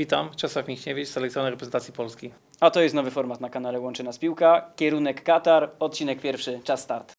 Witam, Czesław Michniewicz, selekcjoner reprezentacji Polski. A to jest nowy format na kanale Łączy Nas Piłka. Kierunek Katar, odcinek pierwszy, czas start.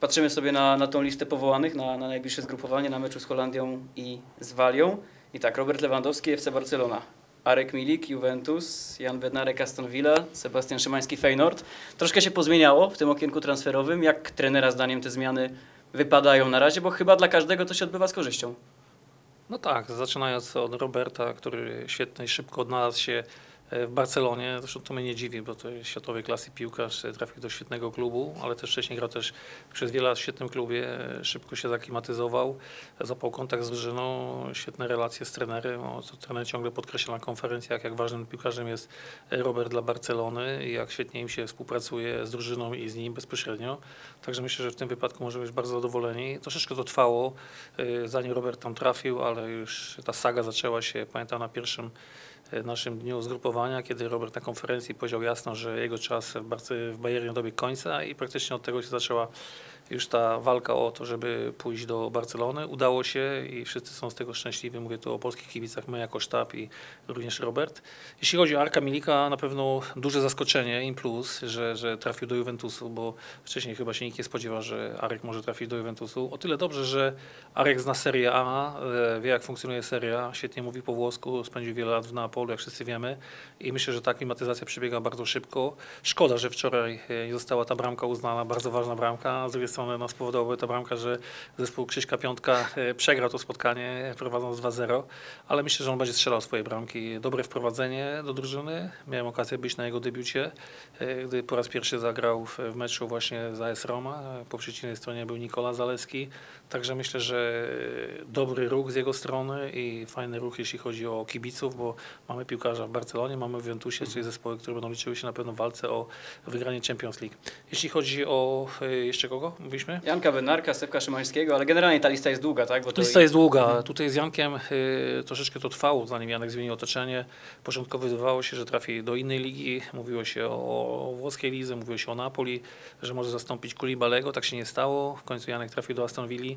Patrzymy sobie na, na tą listę powołanych na, na najbliższe zgrupowanie na meczu z Holandią i z Walią. I tak, Robert Lewandowski, FC Barcelona. Arek Milik, Juventus, Jan Bednarek, Aston Villa, Sebastian Szymański, Feyenoord. Troszkę się pozmieniało w tym okienku transferowym. Jak trenera zdaniem te zmiany wypadają na razie? Bo chyba dla każdego to się odbywa z korzyścią. No tak, zaczynając od Roberta, który świetnie szybko odnalazł się w Barcelonie. Zresztą to mnie nie dziwi, bo to jest światowej klasy piłkarz, e, trafił do świetnego klubu, ale też wcześniej grał też przez wiele lat w świetnym klubie, e, szybko się zaklimatyzował, zapał kontakt z drużyną, świetne relacje z trenerem, o co trener ciągle podkreśla na konferencjach, jak ważnym piłkarzem jest e, Robert dla Barcelony i jak świetnie im się współpracuje z drużyną i z nim bezpośrednio. Także myślę, że w tym wypadku możemy być bardzo zadowoleni. Troszeczkę to trwało, zanim Robert tam trafił, ale już ta saga zaczęła się, pamiętam, na pierwszym naszym dniu zgrupowania, kiedy Robert na konferencji powiedział jasno, że jego czas w, Bayernie dobiegł końca i praktycznie od tego się zaczęła już ta walka o to, żeby pójść do Barcelony. Udało się i wszyscy są z tego szczęśliwi. Mówię tu o polskich kibicach, my jako sztab i również Robert. Jeśli chodzi o Arka Milika, na pewno duże zaskoczenie, im plus, że, że trafił do Juventusu, bo wcześniej chyba się nikt nie spodziewał, że Arek może trafić do Juventusu. O tyle dobrze, że Arek zna Serie A, e, wie jak funkcjonuje Serie A, świetnie mówi po włosku, spędził wiele lat w Neapolu, jak wszyscy wiemy i myślę, że ta klimatyzacja przebiega bardzo szybko. Szkoda, że wczoraj e, nie została ta bramka uznana, bardzo ważna bramka. Z strony no, spowodowałaby ta bramka, że zespół Krzyśka Piątka e, przegrał to spotkanie, prowadząc 2-0, ale myślę, że on będzie strzelał swoje bramki. Dobre wprowadzenie do drużyny. Miałem okazję być na jego debiucie, e, gdy po raz pierwszy zagrał w, meczu właśnie za AS Roma. Po przeciwnej stronie był Nikola Zaleski. Także myślę, że dobry ruch z jego strony i fajny ruch, jeśli chodzi o kibiców, bo mamy piłkarza w Barcelonie, mamy w Juventusie, czyli zespoły, które będą liczyły się na pewno w walce o wygranie Champions League. Jeśli chodzi o e, jeszcze kogo mówiliśmy? Janka Bednarka, Stefka Szymańskiego, ale generalnie ta lista jest długa, tak? Bo to Lista jest długa. Tutaj z Jankiem y, troszeczkę to trwało, zanim Janek zmienił otoczenie. Początkowo wydawało się, że trafi do innej ligi. Mówiło się o, o włoskiej lidze, mówiło się o Napoli, że może zastąpić Kulibalego. Tak się nie stało. W końcu Janek trafił do Aston Villa.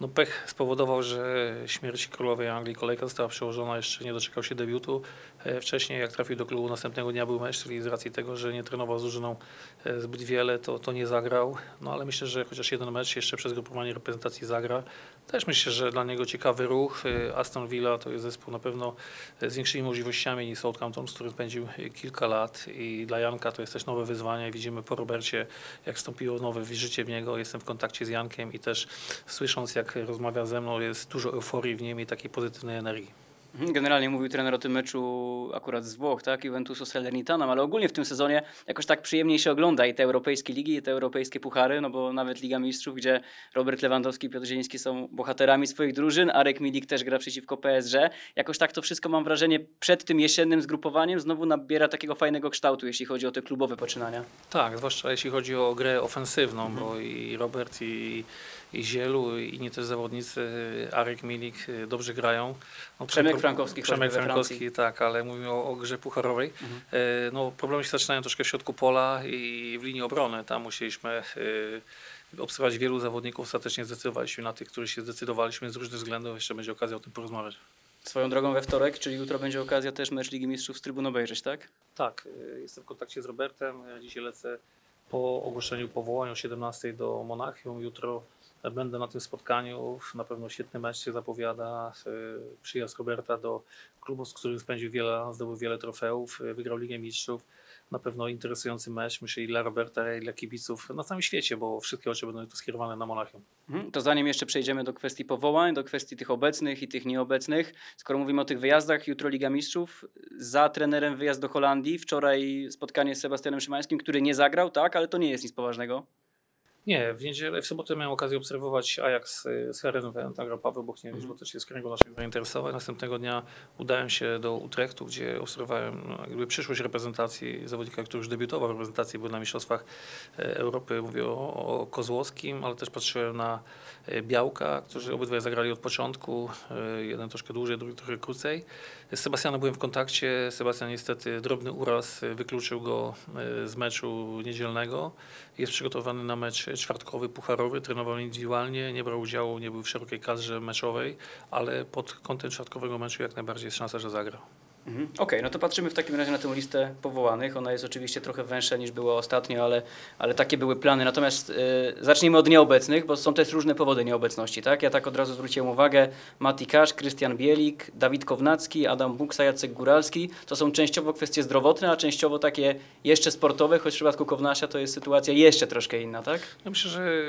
No pech spowodował, że śmierć królowej Anglii kolejka została przełożona, jeszcze nie doczekał się debiutu. E, Wcześniej jak trafił do klubu następnego dnia był mecz, czyli z racji tego, że nie trenował z drużyną e, zbyt wiele, to, to nie zagrał. No ale myślę, że chociaż jeden mecz jeszcze przez grupowanie reprezentacji zagra. Też myślę, że dla niego ciekawy ruch. E, Aston Villa to jest zespół na pewno z większymi możliwościami niż Southampton, z którym spędził kilka lat i dla Janka to jest też nowe wyzwanie. Widzimy po Robercie, jak wstąpiło nowe życie w niego. Jestem w kontakcie z Jankiem i też słysząc, jak rozmawia ze mną, jest dużo euforii w nim i takiej pozytywnej energii. Mhm, Generalnie mówił trener o tym meczu akurat z Włoch, tak? Juventusu z Salernitanem, ale ogólnie w tym sezonie jakoś tak przyjemniej się ogląda i te europejskie ligi, i te europejskie puchary, no bo nawet Liga Mistrzów, gdzie Robert Lewandowski i Piotr Zieliński są bohaterami swoich drużyn, Arek Milik też gra przeciwko PSG. Jakoś tak to wszystko mam wrażenie przed tym jesiennym zgrupowaniem znowu nabiera takiego fajnego kształtu, jeśli chodzi o te klubowe poczynania. Tak, zwłaszcza jeśli chodzi o grę ofensywną, bo i Robert, i, i Zielu, i inni też zawodnicy, Arek Milik y, dobrze grają. No, Przemek pro- Frankowski Przemek Frankowski, tak, ale mówimy o, o grze pucharowej. E, No, problemy się zaczynają troszkę w środku pola i w linii obrony. Tam musieliśmy e, obserwować wielu zawodników. Ostatecznie zdecydowaliśmy na tych, których się zdecydowaliśmy z różnych względów. Jeszcze będzie okazja o tym porozmawiać. Swoją drogą we wtorek, czyli jutro będzie okazja też mecz Ligi Mistrzów z trybun obejrzeć, tak? Tak, y, jestem w kontakcie z Robertem. Dzisiaj lecę po ogłoszeniu powołania o 17 do Monachium. Jutro będę na tym spotkaniu. Na pewno świetny mecz się zapowiada. Y, Przyjazd Roberta do klubu, z którym spędził wiele zdobył wiele trofeów, y, wygrał Ligę Mistrzów. Na pewno interesujący mecz, myślę, i dla Roberta, i dla kibiców na całym świecie, bo wszystkie oczy będą tu skierowane na Monachium. Mhm. To zanim jeszcze przejdziemy do kwestii powołań, do kwestii tych obecnych i tych nieobecnych, skoro mówimy o tych wyjazdach, jutro Liga Mistrzów, za trenerem wyjazd do Holandii, wczoraj spotkanie z Sebastianem Szymańskim, który nie zagrał, tak, ale to nie jest nic poważnego. Nie, w niedzielę, w sobotę miałem okazję obserwować Ajax z Herenveen, tam grał Paweł Bochniewicz, bo też jest z kręgu naszych zainteresowań. Następnego dnia udałem się do Utrechtu, gdzie obserwowałem no, jakby przyszłość reprezentacji zawodnika, który już debiutował w reprezentacji, był na Mistrzostwach e, Europy. Mówię o, o Kozłowskim, ale też patrzyłem na e, Białka, którzy obydwaj zagrali od początku, e, jeden troszkę dłużej, drugi trochę krócej. Z Sebastianem byłem w kontakcie, Sebastian niestety drobny uraz wykluczył go z meczu niedzielnego. Jest przygotowany na mecz czwartkowy, pucharowy, trenował indywidualnie, nie brał udziału, nie był w szerokiej kadrze meczowej, ale pod kątem czwartkowego meczu jak najbardziej jest szansa, że zagra. Mhm. Okej, no to patrzymy w takim razie na tę listę powołanych. Ona jest oczywiście trochę węższa niż była ostatnio, ale, ale takie były plany. Natomiast y, zacznijmy od nieobecnych, bo są też różne powody nieobecności, tak? Ja tak od razu zwróciłem uwagę. Mati Kasz, Krystian Bielik, Dawid Kownacki, Adam Buksa, Jacek Góralski. To są częściowo kwestie zdrowotne, a częściowo takie jeszcze sportowe, choć w przypadku Kownasia to jest sytuacja jeszcze troszkę inna, tak? Ja myślę, że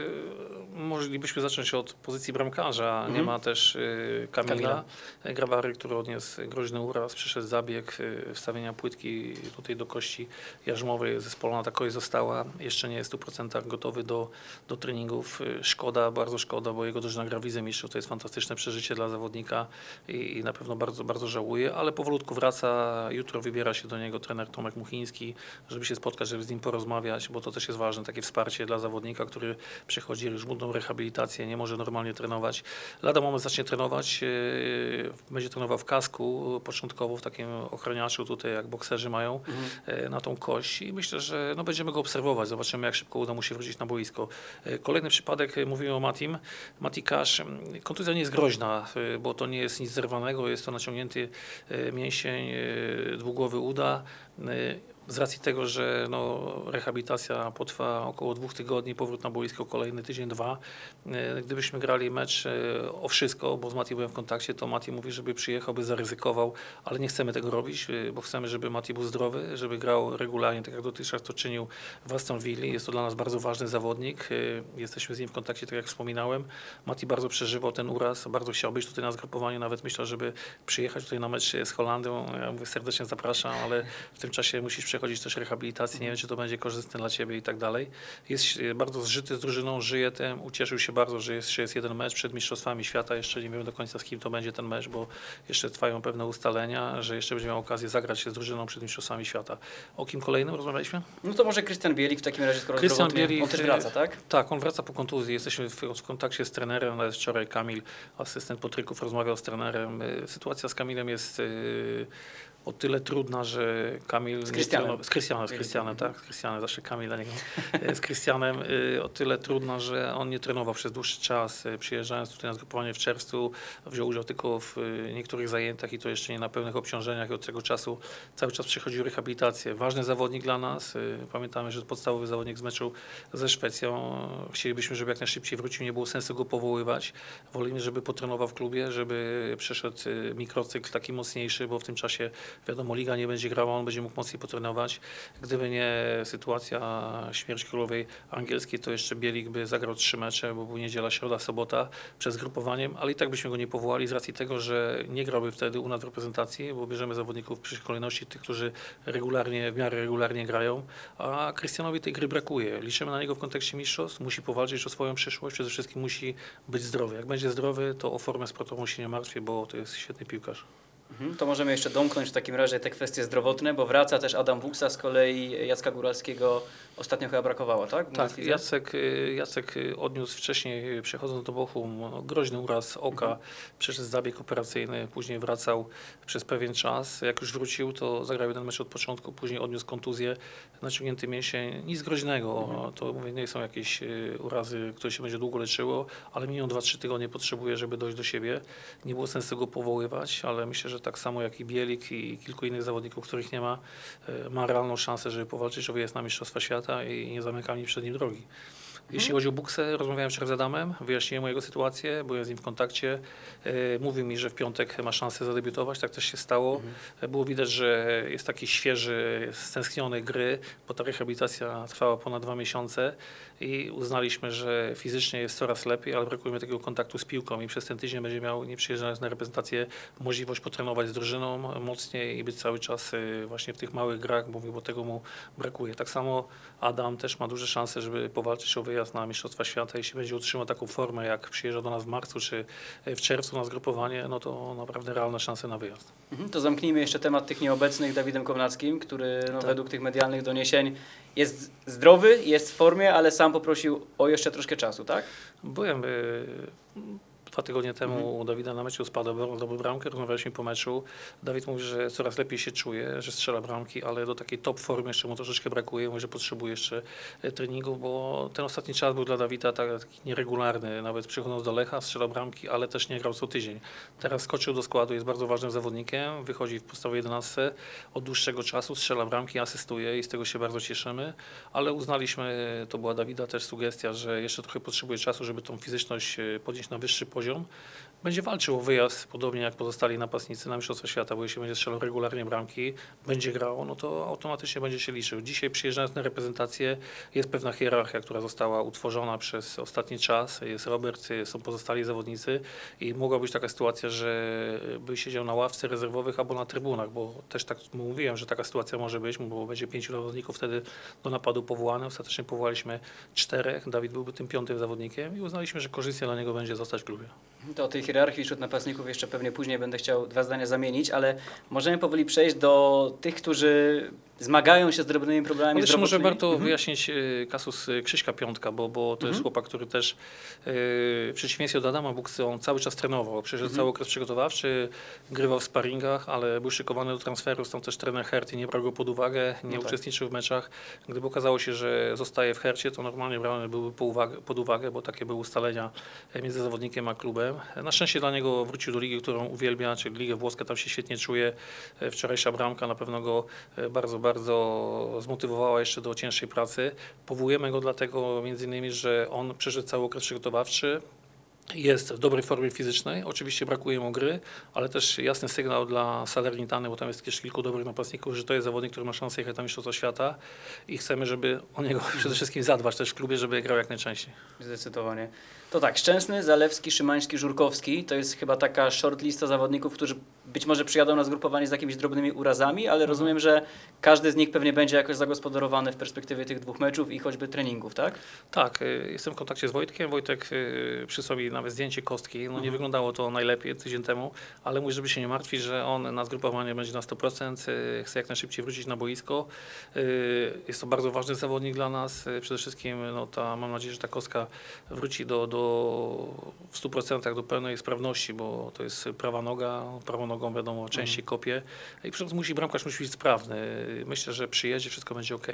moglibyśmy zacząć od pozycji bramkarza. Nie Mhm. ma też y, Kamila, Kamila. Grawary, który odniósł groźny uraz, przyszedł zabieg y, wstawienia płytki tutaj do kości jarzmowej. Zespolona takowej została. Jeszcze nie jest w 100% gotowy do, do treningów. Y, Szkoda, bardzo szkoda, bo jego drużyna gra Wizę Mistrzów. To jest fantastyczne przeżycie dla zawodnika i, i na pewno bardzo, bardzo żałuje, ale powolutku wraca. Jutro wybiera się do niego trener Tomek Muchiński, żeby się spotkać, żeby z nim porozmawiać, bo to też jest ważne, takie wsparcie dla zawodnika, który przychodzi już młodą rehabilitację, nie może normalnie trenować. Lada moment zacznie trenować, yy, będzie trenował w kasku, początkowo w ochraniaczu tutaj, jak bokserzy mają, e, na tą kość. I myślę, że no, będziemy go obserwować, zobaczymy jak szybko uda mu się wrócić na boisko. E, Kolejny przypadek, e, mówiłem o Matim, Mati Kasz, kontuzja nie jest groźna, bo to nie jest nic zerwanego, jest to naciągnięty mięsień, dwugłowy uda. Z racji tego, że no, rehabilitacja potrwa około dwóch tygodni, powrót na boisko kolejny tydzień, dwa. E, Gdybyśmy grali mecz e, o wszystko, bo z Mati byłem w kontakcie, to Mati mówi, żeby przyjechał, by zaryzykował, ale nie chcemy tego robić, e, bo chcemy, żeby Mati był zdrowy, żeby grał regularnie, tak jak dotychczas to czynił w Aston Villa. Jest to dla nas bardzo ważny zawodnik. Jesteśmy z nim w kontakcie, tak jak wspominałem. Mati bardzo przeżywał ten uraz, bardzo chciał być tutaj na zgrupowaniu, nawet myślał, żeby przyjechać tutaj na mecz z Holandią. Ja mówię, serdecznie zapraszam, ale w tym czasie musisz przechodzić też rehabilitację, nie wiem, czy to będzie korzystne dla Ciebie i tak dalej. Jest e, bardzo zżyty z drużyną, żyje tym, ucieszył się bardzo, że jest, że jest jeden mecz przed Mistrzostwami Świata, jeszcze nie wiemy do końca z kim to będzie ten mecz, bo jeszcze trwają pewne ustalenia, że jeszcze będzie miał okazję zagrać się z drużyną przed Mistrzostwami Świata. O kim kolejnym rozmawialiśmy? No to może Krystian Bielik w takim razie, skoro Krystian Bielik, on też wraca, tak? Tak, on wraca po kontuzji. Jesteśmy w, w kontakcie z trenerem. Nawet wczoraj Kamil, asystent Potryków, rozmawiał z trenerem. Y, Sytuacja z Kamilem jest y, o tyle trudna, że Kamil... Z Krystianem. Z Krystianem, z Krystianem, tak. Z Krystianem, zawsze Kamil, a nie Y, Z Krystianem y, o tyle trudna, że on nie trenował przez dłuższy czas. Y, Przyjeżdżając tutaj na zgrupowanie w czerwcu, wziął udział tylko w niektórych zajęciach i to jeszcze nie na pełnych obciążeniach i od tego czasu cały czas przechodził rehabilitację. Ważny zawodnik dla nas. Pamiętamy, że podstawowy zawodnik z meczu ze Szwecją. Chcielibyśmy, żeby jak najszybciej wrócił, nie było sensu go powoływać. Wolimy, żeby potrenował w klubie, żeby przeszedł mikrocykl taki mocniejszy, bo w tym czasie wiadomo, liga nie będzie grała, on będzie mógł mocniej potrenować. Gdyby nie sytuacja śmierć królowej angielskiej, to jeszcze Bielik by zagrał trzy mecze, bo był niedziela, środa, sobota przed zgrupowaniem, ale i tak byśmy go nie powołali z racji tego, że nie grałby wtedy u nas w reprezentacji, bo bierzemy zawodników w pierwszej kolejności, tych, którzy regularnie, w miarę regularnie grają, a Krystianowi tej gry brakuje. Liczymy na niego w kontekście mistrzostw, musi powalczyć o swoją przyszłość, przede wszystkim musi być zdrowy. Jak będzie zdrowy, to o formę sportową się nie martwię, bo to jest świetny piłkarz. Mhm. To możemy jeszcze domknąć w takim razie te kwestie zdrowotne, bo wraca też Adam Wuksa, z kolei Jacka Góralskiego ostatnio chyba brakowało, tak? Tak? Jacek, y, Jacek y, odniósł wcześniej, y, przechodząc do Bochum, groźny uraz oka, przeszedł zabieg operacyjny, później wracał przez pewien czas. Jak już wrócił, to zagrał jeden mecz od początku, później odniósł kontuzję, naciągnięty mięsień, nic groźnego. To mówię, nie są jakieś urazy, które się będzie długo leczyło, ale minimum 2-3 tygodnie potrzebuje, żeby dojść do siebie. Nie było sensu go powoływać, ale myślę, że tak samo jak i Bielik i kilku innych zawodników, których nie ma, y, ma realną szansę, żeby powalczyć o wyjazd na Mistrzostwa Świata i nie zamykamy przed nim drogi. Jeśli chodzi o Buksę, rozmawiałem wczoraj z Adamem, wyjaśniłem jego sytuację, byłem z nim w kontakcie. E, Mówił mi, że w piątek ma szansę zadebiutować, tak też się stało. E, Było widać, że jest taki świeży, stęskniony gry, bo ta rehabilitacja trwała ponad dwa miesiące i uznaliśmy, że fizycznie jest coraz lepiej, ale brakuje mi takiego kontaktu z piłką i przez ten tydzień będzie miał, nie przyjeżdżając na reprezentację, możliwość potrenować z drużyną mocniej i być cały czas e, właśnie w tych małych grach, bo tego mu brakuje. Tak samo Adam też ma duże szanse, żeby powalczyć o wyjazd na Mistrzostwa Świata. Jeśli będzie utrzymał taką formę, jak przyjeżdża do nas w marcu czy w czerwcu na zgrupowanie, no to naprawdę realne szanse na wyjazd. Mhm. To zamknijmy jeszcze temat tych nieobecnych Dawidem Kownackim, który no, Tak. według tych medialnych doniesień jest zdrowy, jest w formie, ale sam poprosił o jeszcze troszkę czasu, tak? Byłem y, dwa tygodnie temu u Dawida na meczu spadł dobrą bramkę, rozmawialiśmy po meczu. Dawid mówi, że coraz lepiej się czuje, że strzela bramki, ale do takiej top formy jeszcze mu troszeczkę brakuje, mówi, że potrzebuje jeszcze e, treningów, bo ten ostatni czas był dla Dawida tak- taki nieregularny, nawet przychodząc do Lecha strzelał bramki, ale też nie grał co tydzień. Teraz skoczył do składu, jest bardzo ważnym zawodnikiem, wychodzi w podstawowej 11 od dłuższego czasu, strzela bramki, asystuje i z tego się bardzo cieszymy, ale uznaliśmy, to była Dawida też sugestia, że jeszcze trochę potrzebuje czasu, żeby tą fizyczność e, podnieść na wyższy poziom. projet. Będzie walczył o wyjazd, podobnie jak pozostali napastnicy na Mistrzostwa Świata, bo jeśli będzie strzelał regularnie bramki, będzie grał, no to automatycznie będzie się liczył. Dzisiaj przyjeżdżając na reprezentację jest pewna hierarchia, która została utworzona przez ostatni czas. Jest Robert, są pozostali zawodnicy i mogła być taka sytuacja, że by siedział na ławce rezerwowych albo na trybunach, bo też tak mówiłem, że taka sytuacja może być, bo będzie pięciu zawodników wtedy do napadu powołane. Ostatecznie powołaliśmy czterech, Dawid byłby tym piątym zawodnikiem i uznaliśmy, że korzystnie dla niego będzie zostać w klubie. To o tej hierarchii wśród napastników jeszcze pewnie później będę chciał dwa zdania zamienić, ale możemy powoli przejść do tych, którzy zmagają się z drobnymi problemami jeszcze może warto Mhm. wyjaśnić e, kasus e, Krzyśka Piątka, bo, bo to jest chłopak, który też e, w przeciwieństwie do Adama Buksy, on cały czas trenował. Przeszedł cały okres przygotowawczy, grywał w sparingach, ale był szykowany do transferu, stąd też trener Herty nie brał go pod uwagę, nie No tak. uczestniczył w meczach. Gdyby okazało się, że zostaje w Hercie, to normalnie brany byłby po uwagę, pod uwagę, bo takie były ustalenia e, między zawodnikiem a klubem. Na szczęście dla niego wrócił do ligi, którą uwielbia, czyli Ligę Włoską, tam się świetnie czuje. E, Wczorajsza bramka na pewno go e, bardzo, bardzo zmotywowała jeszcze do cięższej pracy. Powołujemy go dlatego między innymi, że on przeszedł cały okres przygotowawczy, jest w dobrej formie fizycznej, oczywiście brakuje mu gry, ale też jasny sygnał dla Salernitany, bo tam jest też kilku dobrych napastników, że to jest zawodnik, który ma szansę jechać na Mistrzostwa Świata i chcemy, żeby o niego przede wszystkim zadbać też w klubie, żeby grał jak najczęściej. Zdecydowanie. To tak, Szczęsny, Zalewski, Szymański, Żurkowski to jest chyba taka shortlista zawodników, którzy być może przyjadą na zgrupowanie z jakimiś drobnymi urazami, ale rozumiem, że każdy z nich pewnie będzie jakoś zagospodarowany w perspektywie tych dwóch meczów i choćby treningów, tak? Tak, y, jestem w kontakcie z Wojtkiem. Wojtek y, przysłał mi nawet zdjęcie kostki. No nie wyglądało to najlepiej tydzień temu, ale mówi, żeby się nie martwić, że on na zgrupowanie będzie na 100%. y, Chce jak najszybciej wrócić na boisko. Y, Jest to bardzo ważny zawodnik dla nas. Y, Przede wszystkim no, ta, mam nadzieję, że ta kostka wróci do, do, w 100% do pełnej sprawności, bo to jest prawa noga. Prawą nogą wiadomo częściej kopie. I przede wszystkim musi bramkarz musi być sprawny. Myślę, że przyjedzie, wszystko będzie ok.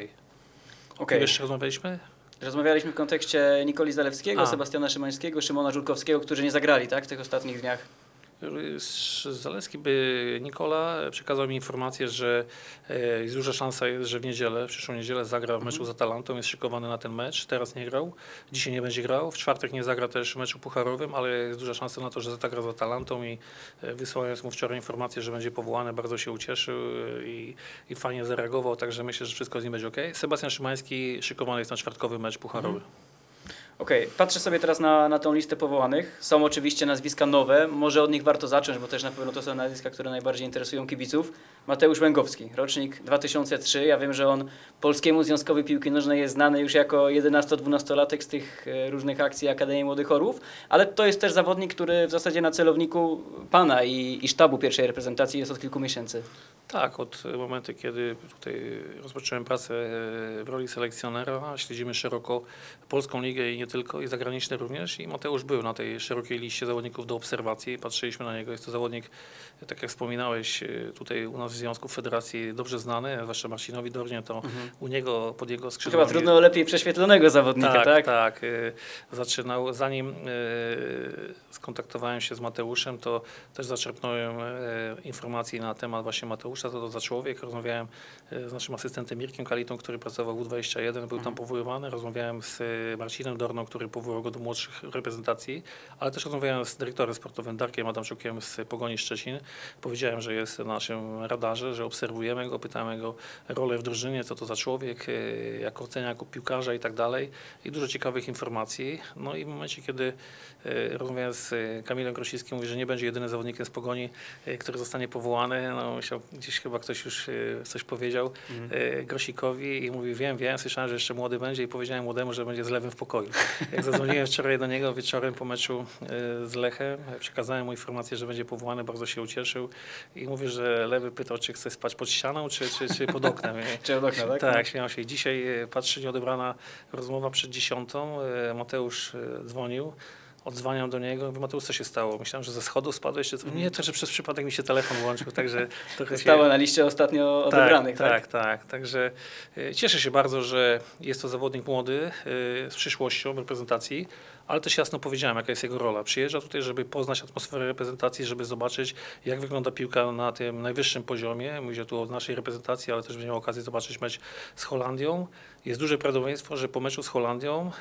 Okej. Jeszcze rozmawialiśmy? Rozmawialiśmy w kontekście Nikoli Zalewskiego, A. Sebastiana Szymańskiego, Szymona Żurkowskiego, którzy nie zagrali tak, w tych ostatnich dniach. Zaleski by Nikola przekazał mi informację, że e, jest duża szansa, że w niedzielę, w przyszłą niedzielę zagra w meczu z Atalantą, jest szykowany na ten mecz. Teraz nie grał, dzisiaj nie będzie grał. W czwartek nie zagra też w meczu pucharowym, ale jest duża szansa na to, że zagra z Atalantą i e, wysłając mu wczoraj informację, że będzie powołany, bardzo się ucieszył e, i, i fajnie zareagował, także myślę, że wszystko z nim będzie ok. Sebastian Szymański szykowany jest na czwartkowy mecz pucharowy. Okej, patrzę sobie teraz na, na tą listę powołanych. Są oczywiście nazwiska nowe, może od nich warto zacząć, bo też na pewno to są nazwiska, które najbardziej interesują kibiców. Mateusz Łęgowski, rocznik 2003. Ja wiem, że on Polskiemu Związkowi Piłki Nożnej jest znany już jako 11-12-latek z tych e, różnych akcji Akademii Młodych Orłów, ale to jest też zawodnik, który w zasadzie na celowniku pana i, i sztabu pierwszej reprezentacji jest od kilku miesięcy. Tak, od momentu, kiedy tutaj rozpocząłem pracę w roli selekcjonera, śledzimy szeroko polską ligę i nie tylko, i zagraniczne również. I Mateusz był na tej szerokiej liście zawodników do obserwacji. Patrzyliśmy na niego. Jest to zawodnik, tak jak wspominałeś, tutaj u nas w Związku w Federacji dobrze znany, zwłaszcza Marcinowi Dornie, to u niego, pod jego skrzydłami... Mhm. Chyba trudno lepiej prześwietlonego zawodnika, tak? Tak, tak. y, Zaczynał, zanim y, skontaktowałem się z Mateuszem, to też zaczerpnąłem y, informacji na temat właśnie Mateusza, co to za człowiek. Rozmawiałem y, z naszym asystentem Mirkiem Kalitą, który pracował w U21, był tam powoływany. Rozmawiałem z y, Marcinem Dorną, który powołał go do młodszych reprezentacji, ale też rozmawiałem z dyrektorem sportowym Darkiem Adamczukiem z Pogoni Szczecin. Powiedziałem, że jest na naszym radarze, że obserwujemy go, pytamy go rolę w drużynie, co to za człowiek, y, jak ocenia jako piłkarza i tak dalej. I dużo ciekawych informacji. No i w momencie, kiedy y, rozmawiałem z Kamilem Grosickim, mówi, że nie będzie jedynym zawodnikiem z Pogoni, y, który zostanie powołany. No gdzieś chyba ktoś już coś powiedział y, Grosikowi i mówi, wiem, wiem, słyszałem, że jeszcze młody będzie i powiedziałem młodemu, że będzie z lewym w pokoju. Jak zadzwoniłem wczoraj do niego wieczorem po meczu y, z Lechem, przekazałem mu informację, że będzie powołany, bardzo się ucieszył i mówi, że lewy pytał, czy chce spać pod ścianą, czy, czy, czy pod oknem. Czy od okna, tak? tak, śmiał się. Dzisiaj e, patrzy nieodebrana rozmowa przed dziesiątą. e, Mateusz e, dzwonił. Odzwaniam do niego, mówię, Mateusz, co się stało? Myślałem, że ze schodu spadłeś, czy co? Nie, to, że przez przypadek mi się telefon włączył, także trochę się... Stała na liście ostatnio odebranych, tak? tak, tak. Także e, cieszę się bardzo, że jest to zawodnik młody e, z przyszłością w reprezentacji, ale też jasno powiedziałem, jaka jest jego rola. Przyjeżdża tutaj, żeby poznać atmosferę reprezentacji, żeby zobaczyć, jak wygląda piłka na tym najwyższym poziomie. Mówię tu o naszej reprezentacji, ale też będzie miał okazję zobaczyć mecz z Holandią. Jest duże prawdopodobieństwo, że po meczu z Holandią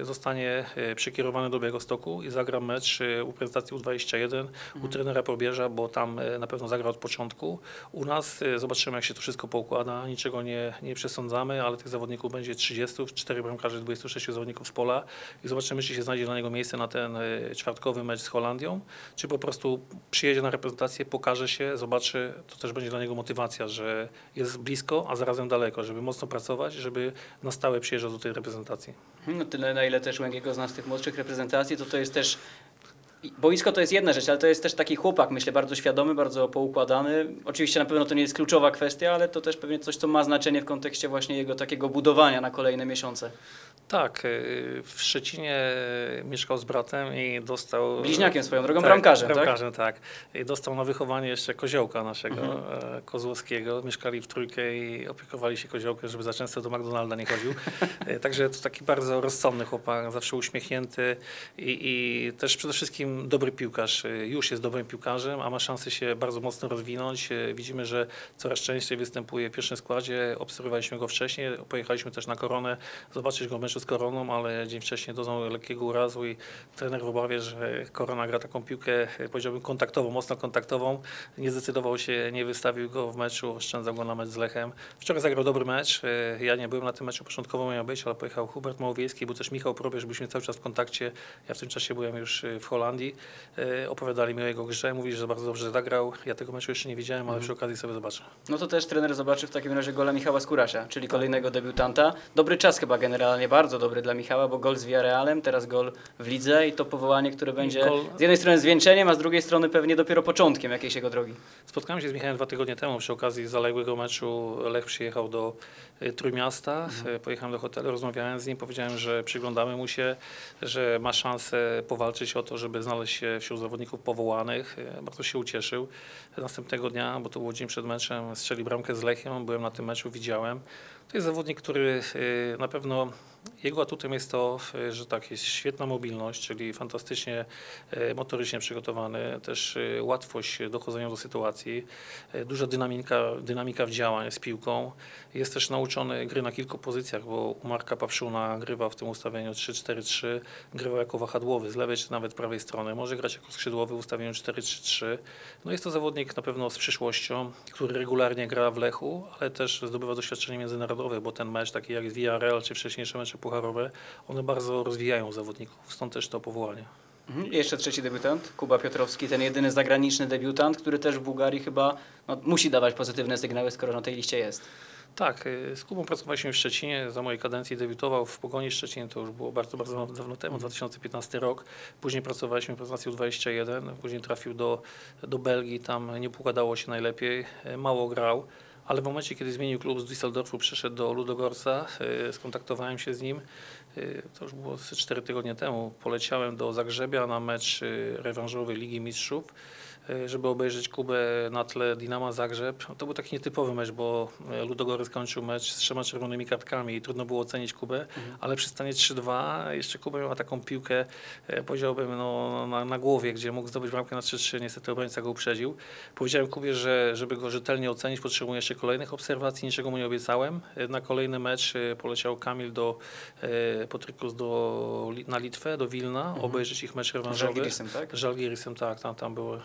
e, zostanie e, przekierowany do Białegostoku i zagra mecz e, u prezentacji U21 u trenera Probierza, bo tam na pewno zagra od początku. U nas zobaczymy, jak się to wszystko poukłada. Niczego nie, nie przesądzamy, ale tych zawodników będzie 30, 4 bramkarzy, 26 zawodników z pola i zobaczymy, czy się znajdzie dla niego miejsce na ten e, czwartkowy mecz z Holandią, czy po prostu przyjedzie na reprezentację, pokaże się, zobaczy, to też będzie dla niego motywacja, że jest blisko, a zarazem daleko, żeby mocno pracować, żeby na stałe przyjeżdżał do tej reprezentacji. No tyle, na ile też Łęgiego zna z tych młodszych reprezentacji, to to jest też... Boisko to jest jedna rzecz, ale to jest też taki chłopak, myślę, bardzo świadomy, bardzo poukładany. Oczywiście na pewno to nie jest kluczowa kwestia, ale to też pewnie coś, co ma znaczenie w kontekście właśnie jego takiego budowania na kolejne miesiące. Tak, y, w Szczecinie mieszkał z bratem i dostał... Bliźniakiem swoją drogą, bramkarzem, tak? bramkarzem, tak? I dostał na wychowanie jeszcze koziołka naszego, Mhm. e, Kozłowskiego. Mieszkali w trójkę i opiekowali się koziołkiem, żeby za często do McDonalda nie chodził. E, Także to taki bardzo rozsądny chłopak, zawsze uśmiechnięty i, i też przede wszystkim dobry piłkarz. E, Już jest dobrym piłkarzem, a ma szansę się bardzo mocno rozwinąć. E, Widzimy, że coraz częściej występuje w pierwszym składzie. Obserwowaliśmy go wcześniej, pojechaliśmy też na koronę, zobaczyć go w meczu z koroną, ale dzień wcześniej doznał lekkiego urazu i trener w obawie, że korona gra taką piłkę, e, powiedziałbym, kontaktową, mocno kontaktową. Nie zdecydował się, nie wystawił go w meczu, oszczędzał go na mecz z Lechem. Wczoraj zagrał dobry mecz. Ja nie byłem na tym meczu, początkowo miał być, ale pojechał Hubert Małowiejski, był też Michał Probierz, byliśmy cały czas w kontakcie. Ja w tym czasie byłem już w Holandii. E, Opowiadali mi o jego grze, mówili, że bardzo dobrze zagrał. Ja tego meczu jeszcze nie widziałem, ale przy okazji sobie zobaczę. No to też trener zobaczy w takim razie gola Michała Skórasia, czyli kolejnego debiutanta. Dobry czas chyba generalnie, bardzo dobry dla Michała, bo gol z Villarrealem, teraz gol w lidze i to powołanie, które będzie gol- z jednej strony zwieńczeniem, a z drugiej strony pewnie dopiero początkiem jakiejś jego drogi. Spotkałem się z Michałem dwa tygodnie temu przy okazji zaległego meczu. Lech przyjechał do Trójmiasta, y, pojechałem do hotelu, rozmawiałem z nim, powiedziałem, że przyglądamy mu się, że ma szansę powalczyć o to, żeby znaleźć się wśród zawodników powołanych. Y, Bardzo się ucieszył. Następnego dnia, bo to był dzień przed meczem, strzeli bramkę z Lechem, byłem na tym meczu, widziałem. To jest zawodnik, który y, na pewno jego atutem jest to, y, że tak, jest świetna mobilność, czyli fantastycznie y, motorycznie przygotowany, też łatwość dochodzenia do sytuacji, duża dynamika, dynamika w działaniu z piłką. Jest też nauczony gry na kilku pozycjach, bo Marka Papszuna grywa w tym ustawieniu 3-4-3, grywa jako wahadłowy z lewej czy nawet prawej strony, może grać jako skrzydłowy w ustawieniu 4-3-3. No jest to zawodnik na pewno z przyszłością, który regularnie gra w Lechu, ale też zdobywa doświadczenie międzynarodowe, bo ten mecz taki jak z Villarreal czy wcześniejsze mecze pucharowe, one bardzo rozwijają zawodników, stąd też to powołanie. Mhm. Jeszcze trzeci debiutant, Kuba Piotrowski, ten jedyny zagraniczny debiutant, który też w Bułgarii chyba no, musi dawać pozytywne sygnały, skoro na tej liście jest. Tak, y, z Kubą pracowaliśmy w Szczecinie, za mojej kadencji debiutował w Pogoni Szczecin, to już było bardzo, bardzo dawno temu, 2015 rok. Później pracowaliśmy w prezentacji U21, później trafił do, do Belgii, tam nie układało się najlepiej, y, mało grał. Ale w momencie, kiedy zmienił klub z Düsseldorfu, przeszedł do Ludogorca, y, skontaktowałem się z nim. y, To już było z 4 tygodnie temu. Poleciałem do Zagrzebia na mecz y, rewanżowy Ligi Mistrzów żeby obejrzeć Kubę na tle Dinama Zagrzeb. To był taki nietypowy mecz, bo y, Ludogorec kończył mecz z trzema czerwonymi kartkami i trudno było ocenić Kubę, ale przy stanie 3-2 jeszcze Kuba miała taką piłkę, y, powiedziałbym, no, na, na głowie, gdzie mógł zdobyć bramkę na 3-3, niestety obrońca go uprzedził. Powiedziałem Kubie, że żeby go rzetelnie ocenić, potrzebuję jeszcze kolejnych obserwacji, niczego mu nie obiecałem. Na kolejny mecz poleciał Kamil do Potrykus do, na Litwę, do Wilna, obejrzeć ich mecz Z rewanżowy. Żalgirisem, tak? Z Żalgirisem, tak, tam, tam były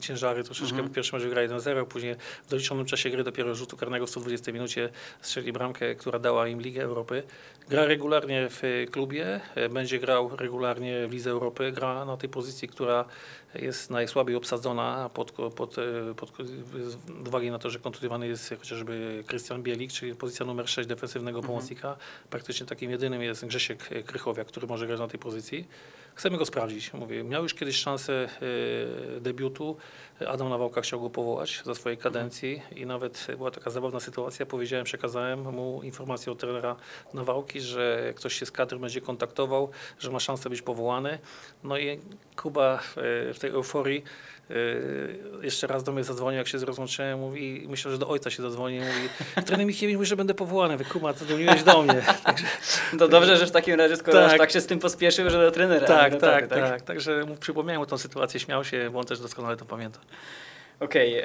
ciężary troszeczkę, bo pierwszy mecz wygrali 1-0, później w doliczonym czasie gry dopiero rzutu karnego w 120 minucie strzeli bramkę, która dała im Ligę Europy. Gra regularnie w y, klubie, y, będzie grał regularnie w Lidze Europy, gra na tej pozycji, która jest najsłabiej obsadzona pod, pod, y, pod, z uwagi na to, że kontuzjowany jest chociażby Krystian Bielik, czyli pozycja numer 6 defensywnego Mhm. pomocnika. Praktycznie takim jedynym jest Grzesiek Krychowiak, który może grać na tej pozycji. Chcemy go sprawdzić. Mówię, miał już kiedyś szansę e, debiutu. Adam Nawałka chciał go powołać za swojej kadencji i nawet była taka zabawna sytuacja. Powiedziałem, przekazałem mu informację od trenera Nawałki, że ktoś się z kadry będzie kontaktował, że ma szansę być powołany. No i Kuba e, w tej euforii e, jeszcze raz do mnie zadzwonił, jak się rozłączyłem, mówi, myślę, że do ojca się zadzwonił, mówi, trener Michiewicz mówi, że będę powołany. Mówię, Kuba, zadzwoniłeś do mnie. Także, To dobrze, że w takim razie, skoro Tak. tak się z tym pospieszył, że do trenera. a nie tak, tak, taty, tak, Także mu przypomniałem mu tą sytuację, śmiał się, bo on też doskonale to pamięta. Okej. e,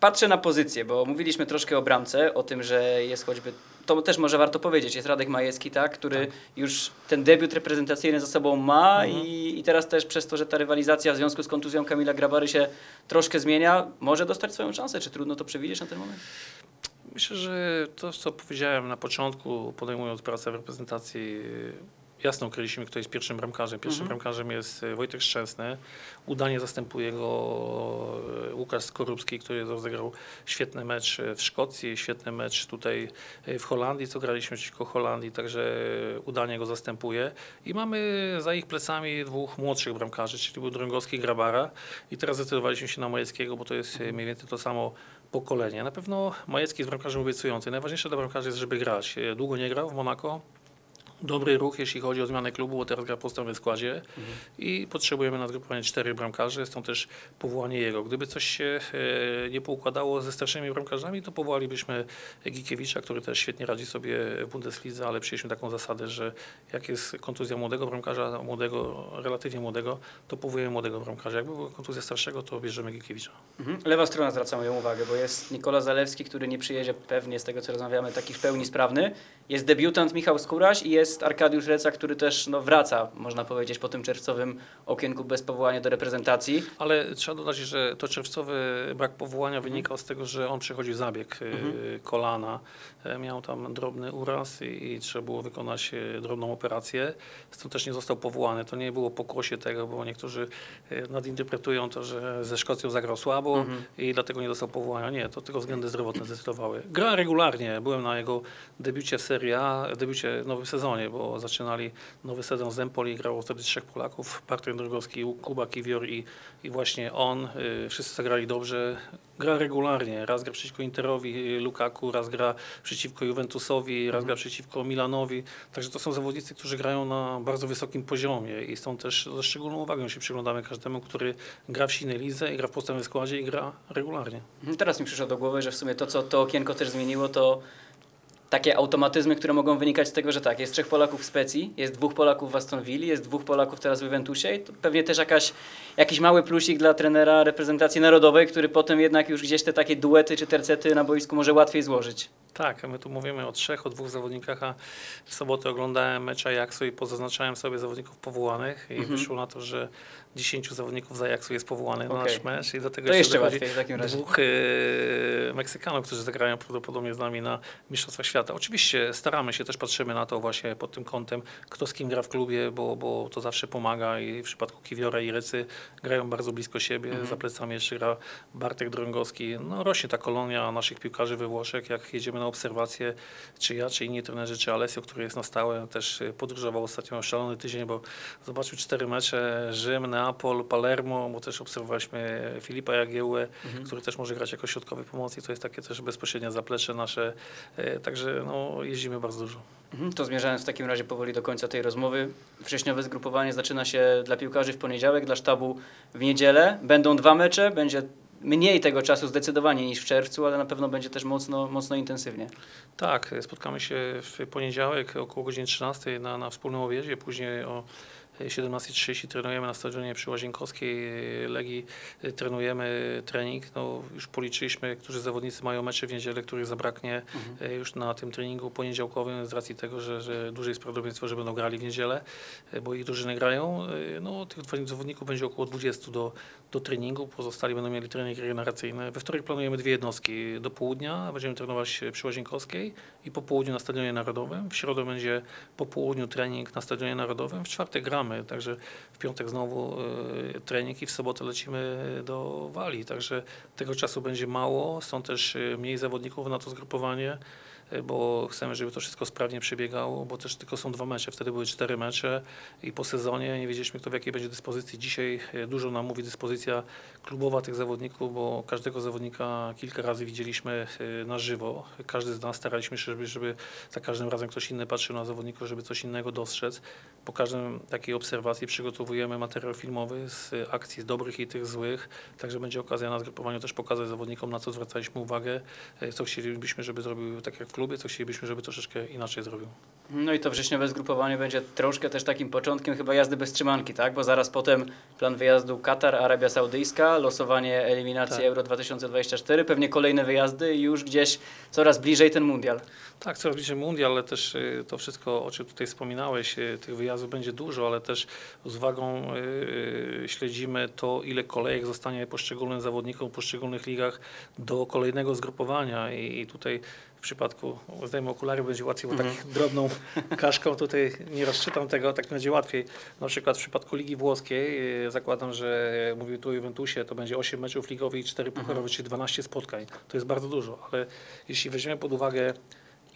Patrzę na pozycję, bo mówiliśmy troszkę o bramce, o tym, że jest choćby. To też może warto powiedzieć, jest Radek Majewski, tak, który Tak. już ten debiut reprezentacyjny za sobą ma Mhm. i, i teraz też przez to, że ta rywalizacja w związku z kontuzją Kamila Grabary się troszkę zmienia, może dostać swoją szansę. Czy trudno to przewidzieć na ten moment? Myślę, że to, co powiedziałem na początku, podejmując pracę w reprezentacji, jasno określiliśmy, kto jest pierwszym bramkarzem. Pierwszym Mhm. bramkarzem jest e, Wojtek Szczęsny. Udanie zastępuje go e, Łukasz Skorupski, który rozegrał świetny mecz e, w Szkocji, świetny mecz tutaj w Holandii, co graliśmy przeciwko Holandii, także udanie go zastępuje. I mamy za ich plecami dwóch młodszych bramkarzy, czyli był Drągowski i Grabara. I teraz zdecydowaliśmy się na Majeckiego, bo to jest mniej więcej to samo pokolenie. Na pewno Majecki jest bramkarzem obiecujący. Najważniejsze dla bramkarzy jest, żeby grać. Długo nie grał w Monako. Dobry ruch, jeśli chodzi o zmianę klubu, bo teraz gra w podstawowym składzie i potrzebujemy na zgrupowanie czterech bramkarzy, stąd też powołanie jego. Gdyby coś się e, nie poukładało ze starszymi bramkarzami, to powołalibyśmy Gikiewicza, który też świetnie radzi sobie w Bundeslidze, ale przyjęliśmy taką zasadę, że jak jest kontuzja młodego bramkarza, młodego, relatywnie młodego, to powołujemy młodego bramkarza. Jakby była kontuzja starszego, to bierzemy Gikiewicza. Mhm. Lewa strona zwraca moją uwagę, bo jest Nikola Zalewski, który nie przyjedzie pewnie z tego, co rozmawiamy, taki w pełni sprawny. Jest debiutant Michał Skóraś i jest Arkadiusz Reca, który też no, wraca, można powiedzieć, po tym czerwcowym okienku bez powołania do reprezentacji. Ale trzeba dodać, że to czerwcowy brak powołania Mhm. wynikał z tego, że on przechodził zabieg y, kolana. E, Miał tam drobny uraz i, i trzeba było wykonać e, drobną operację. Stąd też nie został powołany. To nie było pokłosie tego, bo niektórzy e, nadinterpretują to, że ze Szkocją zagrał słabo Mhm. i dlatego nie dostał powołania. Nie, to tylko względy zdrowotne zdecydowały. Gra regularnie. Byłem na jego debiucie w Serie A, debiucie w nowym sezonie, bo zaczynali nowy sezon z Empoli, grało wtedy trzech Polaków, Bartek Drogowski, Kuba Kiwior i, i właśnie on. Y, Wszyscy zagrali dobrze. Gra regularnie. Raz gra przeciwko Interowi y, Lukaku, raz gra przeciwko Juventusowi, raz gra przeciwko Milanowi. Także to są zawodnicy, którzy grają na bardzo wysokim poziomie i stąd też ze szczególną uwagą się przyglądamy każdemu, który gra w silnej lidze i gra w podstawowym składzie i gra regularnie. Mhm. Teraz mi przyszło do głowy, że w sumie to, co to okienko też zmieniło, to takie automatyzmy, które mogą wynikać z tego, że tak, jest trzech Polaków w Specji, jest dwóch Polaków w Aston Villa, jest dwóch Polaków teraz w Juventusie i to pewnie też jakaś, jakiś mały plusik dla trenera reprezentacji narodowej, który potem jednak już gdzieś te takie duety czy tercety na boisku może łatwiej złożyć. Tak, my tu mówimy o trzech, o dwóch zawodnikach, a w sobotę oglądałem mecz Ajaxu i pozaznaczałem sobie zawodników powołanych i Mhm. wyszło na to, że 10 zawodników z Ajaxu jest powołanych na Okej. nasz mecz i do tego To jeszcze dochodzi łatwiej w takim razie. dwóch e, Meksykanów, którzy zagrają prawdopodobnie z nami na Mistrzostwach Świata. Oczywiście staramy się, też patrzymy na to właśnie pod tym kątem, kto z kim gra w klubie, bo, bo to zawsze pomaga i w przypadku Kiwiora i Rycy grają bardzo blisko siebie, Mhm. za plecami jeszcze gra Bartek Drągowski. No rośnie ta kolonia naszych piłkarzy we Włoszech, jak jedziemy na obserwacje, czy ja, czy inni trenerzy, czy Alessio, który jest na stałe, też podróżował ostatnio szalony tydzień, bo zobaczył cztery mecze, Rzym, Neapol, Palermo, bo też obserwowaliśmy Filipa Jagiełłę, Mhm. który też może grać jako środkowy pomocy i to jest takie też bezpośrednie zaplecze nasze, e, także no, jeździmy bardzo dużo. Mhm, To zmierzając w takim razie powoli do końca tej rozmowy. Wrześniowe zgrupowanie zaczyna się dla piłkarzy w poniedziałek, dla sztabu w niedzielę. Będą dwa mecze, będzie mniej tego czasu zdecydowanie niż w czerwcu, ale na pewno będzie też mocno, mocno intensywnie. Tak, spotkamy się w poniedziałek około godziny 13 na, na wspólnym obiedzie, później o 17.30 trenujemy na stadionie przy Łazienkowskiej Legii, trenujemy trening. No, już policzyliśmy, którzy zawodnicy mają mecze w niedzielę, których zabraknie e, już na tym treningu poniedziałkowym z racji tego, że, że duże jest prawdopodobieństwo, że będą grali w niedzielę, e, bo ich drużyny grają. No, tych zawodników będzie około 20 do, do treningu, pozostali będą mieli trening regeneracyjny. We wtorek planujemy dwie jednostki do południa, będziemy trenować przy Łazienkowskiej i po południu na Stadionie Narodowym. W środę będzie po południu trening na Stadionie Narodowym, w czwartek gramy, także w piątek znowu e, trening i w sobotę lecimy do Walii, także tego czasu będzie mało, są też e, mniej zawodników na to zgrupowanie. Bo chcemy, żeby to wszystko sprawnie przebiegało, bo też tylko są dwa mecze. Wtedy były cztery mecze i po sezonie nie wiedzieliśmy, kto w jakiej będzie dyspozycji. Dzisiaj y, dużo nam mówi dyspozycja klubowa tych zawodników, bo każdego zawodnika kilka razy widzieliśmy y, na żywo. Każdy z nas staraliśmy się, żeby, żeby za każdym razem ktoś inny patrzył na zawodników, żeby coś innego dostrzec. Po każdym takiej obserwacji przygotowujemy materiał filmowy z akcji z dobrych i tych złych, także będzie okazja na zgrupowaniu też pokazać zawodnikom, na co zwracaliśmy uwagę, y, co chcielibyśmy, żeby zrobił tak jak w klubie, co chcielibyśmy, żeby troszeczkę inaczej zrobił. No i to wrześniowe zgrupowanie będzie troszkę też takim początkiem chyba jazdy bez trzymanki, tak? Bo zaraz potem plan wyjazdu Katar, Arabia Saudyjska, losowanie eliminacji Tak. Euro 2024, pewnie kolejne wyjazdy i już gdzieś coraz bliżej ten mundial. Tak, coraz bliżej mundial, ale też y, to wszystko, o czym tutaj wspominałeś, y, tych wyjazdów będzie dużo, ale też z uwagą y, śledzimy to, ile kolejek zostanie poszczególnym zawodnikom w poszczególnych ligach do kolejnego zgrupowania i tutaj w przypadku, zdajmy okulary, będzie łatwiej, bo tak drobną kaszką tutaj nie rozczytam tego, tak będzie łatwiej. Na przykład w przypadku Ligi Włoskiej y, zakładam, że jak mówił tu o Juventusie, to będzie 8 meczów ligowych i 4 pucharowe, czyli 12 spotkań. To jest bardzo dużo, ale jeśli weźmiemy pod uwagę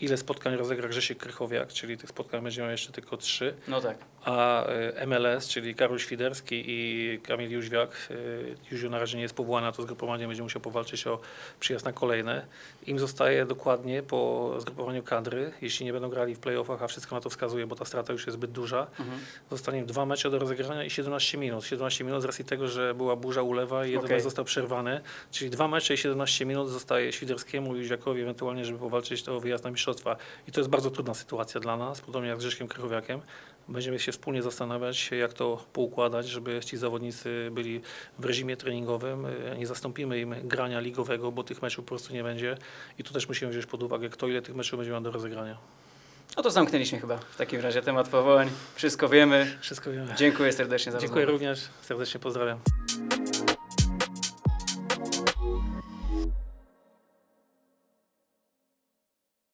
ile spotkań rozegra Grzesiek Krychowiak, czyli tych spotkań będzie miał jeszcze tylko trzy, No tak. A y, MLS, czyli Karol Świderski i Kamil Jóźwiak, y, Jóźwiu na razie nie jest powołany na to zgrupowanie, będzie musiał powalczyć o przyjazd na kolejne. Im zostaje dokładnie po zgrupowaniu kadry, jeśli nie będą grali w playoffach, a wszystko na to wskazuje, bo ta strata już jest zbyt duża, Mhm. zostanie im dwa mecze do rozegrania i 17 minut. 17 minut z racji tego, że była burza ulewa i jeden mecz został przerwany, czyli dwa mecze i 17 minut zostaje Świderskiemu i Jóźwiakowi ewentualnie, żeby powalczyć o wyjazd na mistrzostwa. I to jest bardzo trudna sytuacja dla nas, podobnie jak z Grzeszkiem Krychowiakiem. Będziemy się wspólnie zastanawiać, jak to poukładać, żeby ci zawodnicy byli w reżimie treningowym. Nie zastąpimy im grania ligowego, bo tych meczów po prostu nie będzie. I tu też musimy wziąć pod uwagę, kto ile tych meczów będzie miał do rozegrania. No to zamknęliśmy chyba w takim razie temat powołań. Wszystko wiemy. Wszystko wiemy. Dziękuję serdecznie za Dziękuję rozmowę. również, serdecznie pozdrawiam.